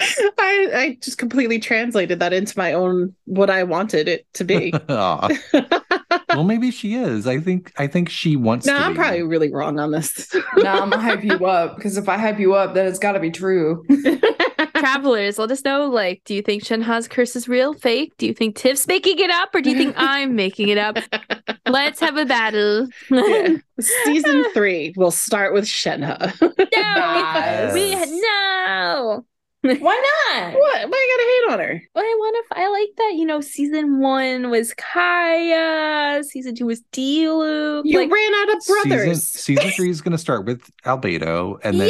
I, I just completely translated that into my own what I wanted it to be. (laughs) Well, maybe she is. I think. I think she wants. no, to I'm be. probably really wrong on this. Nah, I'm gonna hype you up because if I hype you up, then it's got to be true. (laughs) Travelers, let us know. Like, do you think Shenhe's curse is real, fake? Do you think Tiff's making it up, or do you think (laughs) I'm making it up? Let's have a battle. Yeah. (laughs) Season three will start with Shenhe. no, we Nice. no. Why not? (laughs) what? Why you gotta hate on her? Well, I want to. I like that. You know, season one was Kaeya. Season two was Diluc. You like, ran out of brothers. season three is going to start with Albedo, and then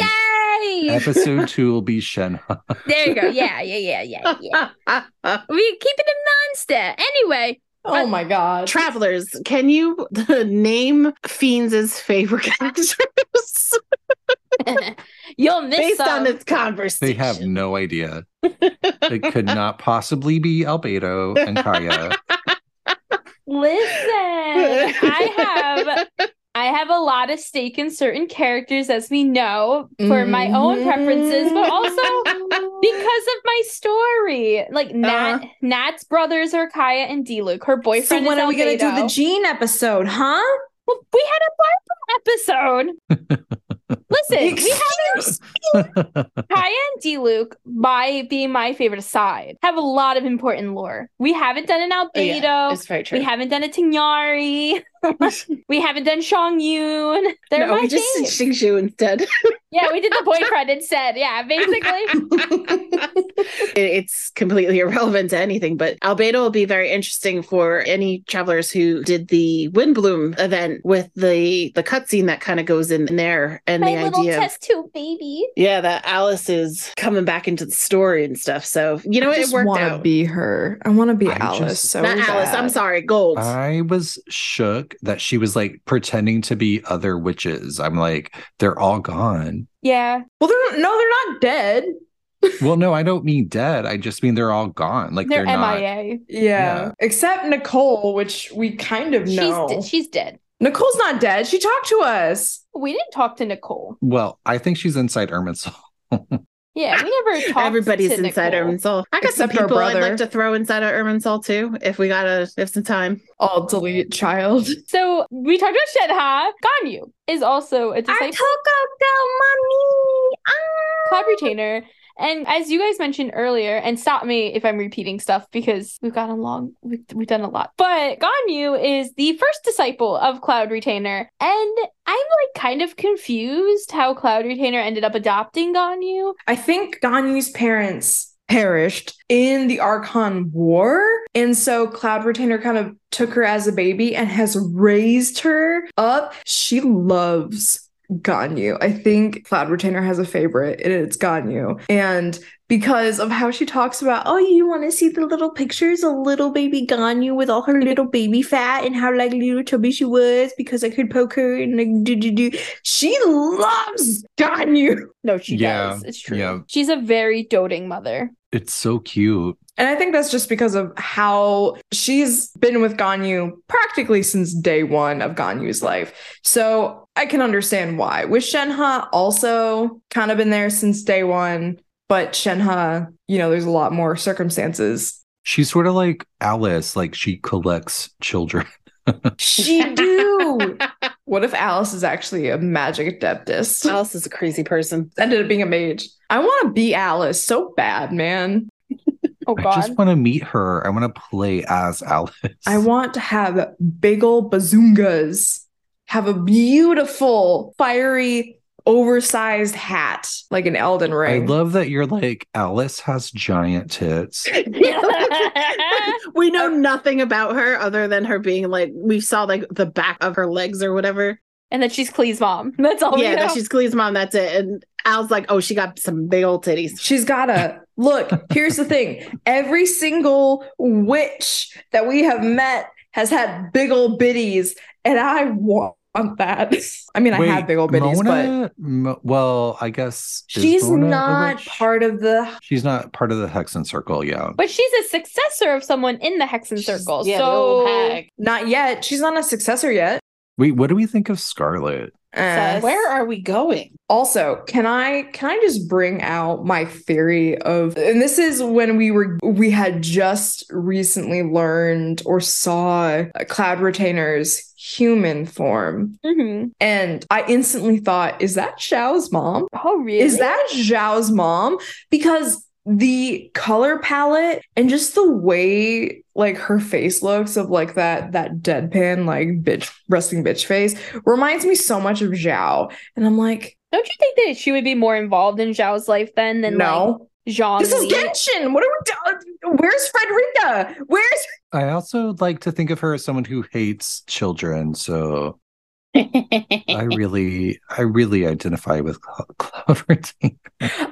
yay! episode (laughs) two will be Shenhe. there you go. Yeah, yeah, yeah, yeah, yeah. we keeping it non-stat. Anyway, Oh uh, my god. Travelers, can you (laughs) name Fiends' favorite (laughs) characters you'll miss based some. on this conversation? They have no idea. It could not possibly be Albedo and Kaeya. Listen, I have I have a lot of stake in certain characters, as we know, for my own preferences, but also because of my story. Like Nat, Uh-huh. Nat's brothers are Kaeya and Diluc. Her boyfriend. So when are we gonna do the Jean episode, huh? Well, we had a Barbara episode. Listen, we haven't Kaeya and Diluc, by being my favorite aside, have a lot of important lore. We haven't done an Oh, Albedo. yeah, it's very true. we haven't done a Tignari. (laughs) we haven't done Chongyun. They're no, my we just did fave. Xingqiu instead. Yeah, we did the boyfriend (laughs) instead. Yeah, basically. (laughs) It's completely irrelevant to anything, but Albedo will be very interesting for any travelers who did the Windblume event with the the cutscene that kind of goes in there and my the little idea. of- test tube baby. yeah, that Alice is coming back into the story and stuff. So you know I what? It just worked want to out. be her. I want to be I Alice. just- so Not Alice. I'm sorry, Gold. I was shook that she was like pretending to be other witches. I'm like, they're all gone. Yeah. Well, they're no, they're not dead. (laughs) Well, no, I don't mean dead. I just mean they're all gone. Like They're, they're, not. MIA. Yeah. Yeah. Except Nicole, which we kind of know. She's, de- she's dead. Nicole's not dead. She talked to us. We didn't talk to Nicole. Well, I think she's inside Irminsul. (laughs) Yeah, we never (laughs) talked Everybody's to inside Nicole. Irminsul. I got some Except our people I'd like to throw inside of Irminsul too, if we got a if some time. I'll delete Childe. (laughs) So we talked about Shenhe. Ganyu is also a disciple ah. cloud retainer. And as you guys mentioned earlier, and stop me if I'm repeating stuff because we've gotten along, we've, we've done a lot. But Ganyu is the first disciple of Cloud Retainer. And I'm like kind of confused how Cloud Retainer ended up adopting Ganyu. I think Ganyu's parents perished in the Archon War. And so Cloud Retainer kind of took her as a baby and has raised her up. She loves Ganyu. I think Cloud Retainer has a favorite, and it's Ganyu. And because of how she talks about, oh, you want to see the little pictures of little baby Ganyu with all her little baby fat and how like little chubby she was because I could poke her and like do do do. She loves Ganyu. No, she Yeah, does. It's true. yeah. She's a very doting mother. It's so cute. And I think that's just because of how she's been with Ganyu practically since day one of Ganyu's life. So I can understand why. With Shenhe, also kind of been there since day one, but Shenhe, you know, there's a lot more circumstances. She's sort of like Alice, like she collects children. She do. (laughs) what if Alice is actually a magic adeptist? Alice is a crazy person. Ended up being a mage. I want to be Alice so bad, man. Oh God. I just want to meet her. I want to play as Alice. I want to have big ol' bazungas, have a beautiful, fiery, oversized hat like an Elden Ring. I love that you're like Alice has giant tits. (laughs) (laughs) we know nothing about her other than her being like we saw like the back of her legs or whatever. and that she's Klee's mom. (laughs) That's all we yeah, know. that she's Klee's mom. That's it. And Al's like, oh, she got some big old titties. She's gotta look. Here's the thing every single witch that we have met has had big old biddies, and I want that. I mean, I have big old biddies, but Mona? Mo- well, I guess she's Mona not part of the. She's not part of the Hexen Circle. Yeah. but she's a successor of someone in the Hexen She's- Circle. yeah, so hag. Not yet. She's not a successor yet. Wait, what do we think of Scarlet? Sus. Where are we going? Also, can I can I just bring out my theory of and this is when we were we had just recently learned or saw uh, Cloud Retainer's human form Mhm. and I instantly thought is that Xiao's mom? Oh really? Is that Xiao's mom? Because the color palette and just the way like her face looks of like that that deadpan like bitch resting bitch face reminds me so much of Xiao. And I'm like, Don't you think that she would be more involved in Xiao's life then than no. like Jean? this is Genshin. What are we doing? Uh, where's Frederica? Where's I also like to think of her as someone who hates children. So I (laughs) really, I really identify with Cl- (laughs) Cloud Retainer.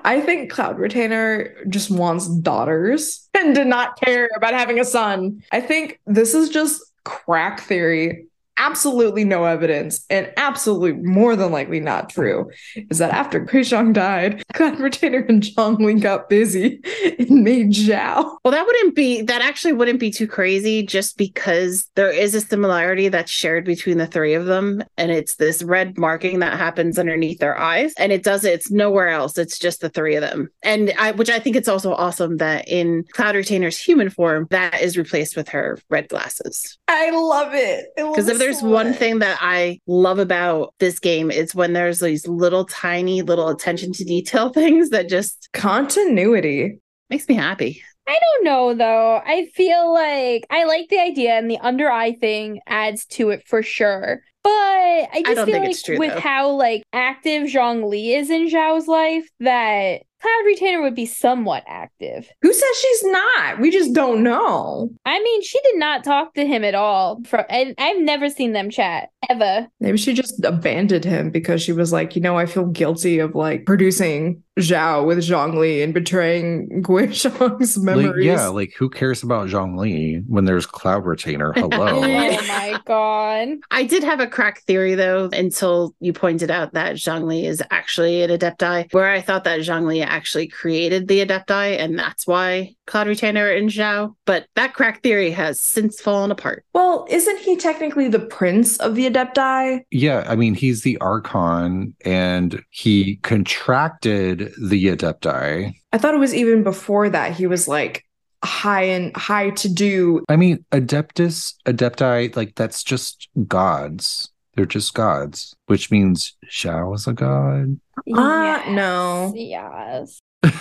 I think Cloud Retainer just wants daughters (laughs) and did not care about having a son. I think this is just crack theory. Absolutely no evidence, and absolutely more than likely not true. Is that after Guizhong died, (laughs) Cloud Retainer and Zhongli got busy and made Xiao. Well, that wouldn't be that actually wouldn't be too crazy just because there is a similarity that's shared between the three of them. And it's this red marking that happens underneath their eyes. And it does it, it's nowhere else. It's just the three of them. And I which I think it's also awesome that in Cloud Retainer's human form, that is replaced with her red glasses. I love it. Because if there's one thing that I love about this game, is when there's these little tiny little attention to detail (laughs) things that just continuity. makes me happy. I don't know though. I feel like I like the idea and the under eye thing adds to it for sure. But I just don't feel like true, with though. how like active Zhongli is in Xiao's life, that Cloud Retainer would be somewhat active. Who says she's not? We just don't know. I mean, she did not talk to him at all. From and I've never seen them chat ever. Maybe she just abandoned him because she was like, you know, I feel guilty of like producing Xiao with Zhongli and betraying Gui (laughs) Shang's memories. Like, yeah, like who cares about Zhongli when there's Cloud Retainer? (laughs) Hello. Yeah. Oh my (laughs) god. I did have a crack theory though until you pointed out that Zhongli is actually an Adepti, where I thought that Zhongli actually created the Adepti, and that's why Cloud Retainer and Xiao. But that crack theory has since fallen apart. Well, isn't he technically the prince of the Adepti? Yeah, I mean, he's the Archon and he contracted the Adepti. I thought it was even before that he was like high and high to do. I mean, Adeptus, Adepti, like that's just gods. They're just gods, which means Zhao is a god. Ah, no. Yes. (laughs)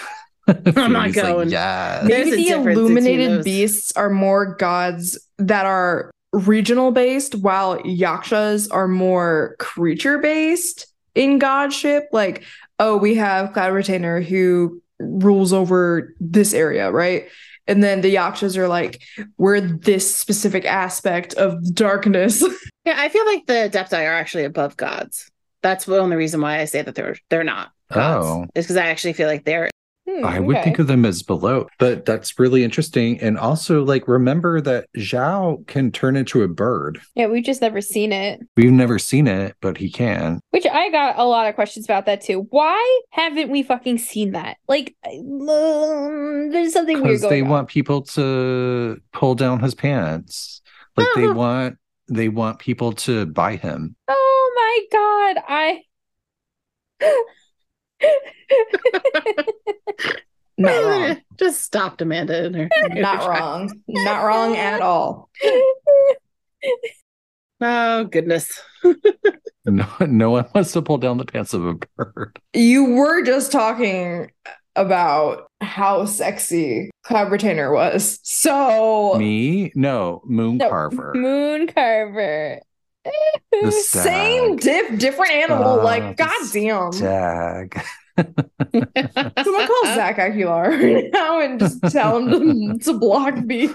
(laughs) I'm not Phoebe's like, going. yes. There's Maybe a the illuminated beasts are more gods that are regional based, while yakshas are more creature based in godship. Like, oh, we have Cloud Retainer who rules over this area, right? And then the yakshas are like, we're this specific aspect of darkness. (laughs) Yeah, I feel like the Adepti are actually above gods. That's the only reason why I say that they're they're not gods. Oh. Is because I actually feel like they're Hmm, I would okay. think of them as below, but that's really interesting. And also, like, remember that Xiao can turn into a bird. Yeah, we've just never seen it. We've never seen it, but he can. Which I got a lot of questions about that too. Why haven't we fucking seen that? Like, um, there's something weird going they on. want people to pull down his pants. Like they want they want people to buy him. Oh my god, I. (gasps) Not (laughs) wrong. Just stopped Amanda in her. Not wrong. Not wrong at all. (laughs) Oh goodness. (laughs) No, no one wants to pull down the pants of a bird. You were just talking about how sexy Cloud Retainer was. So Me? No, Moon No, Carver. Moon Carver. The (laughs) same dip, different animal. Ah, like, goddamn. Stag. (laughs) Someone call Zach Aguilar (laughs) now and just tell him to, to block me.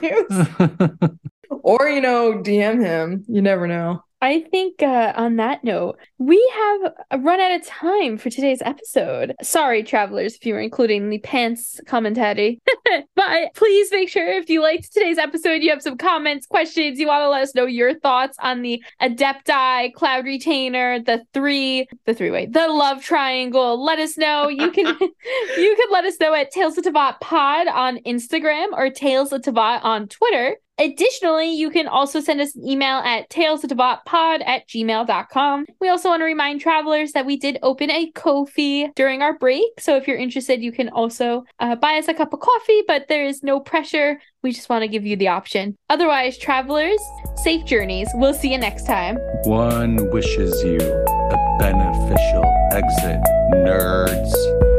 or, you know, DM him. You never know. I think uh, on that note, we have run out of time for today's episode. Sorry, travelers, if you were including the pants commentary. (laughs) but please make sure if you liked today's episode, you have some comments, questions, you want to let us know your thoughts on the Adepti, Cloud Retainer, the three, the three way, the love triangle. Let us know. You can (laughs) (laughs) you can let us know at Tales of Teyvat Pod on Instagram or Tales of Teyvat on Twitter. Additionally, you can also send us an email at talesofteyvatpod at gmail.com. We also want to remind travelers that we did open a Ko-fi during our break. So if you're interested, you can also uh, buy us a cup of coffee, but there is no pressure. We just want to give you the option. Otherwise, travelers, safe journeys. We'll see you next time. One wishes you a beneficial exit, nerds.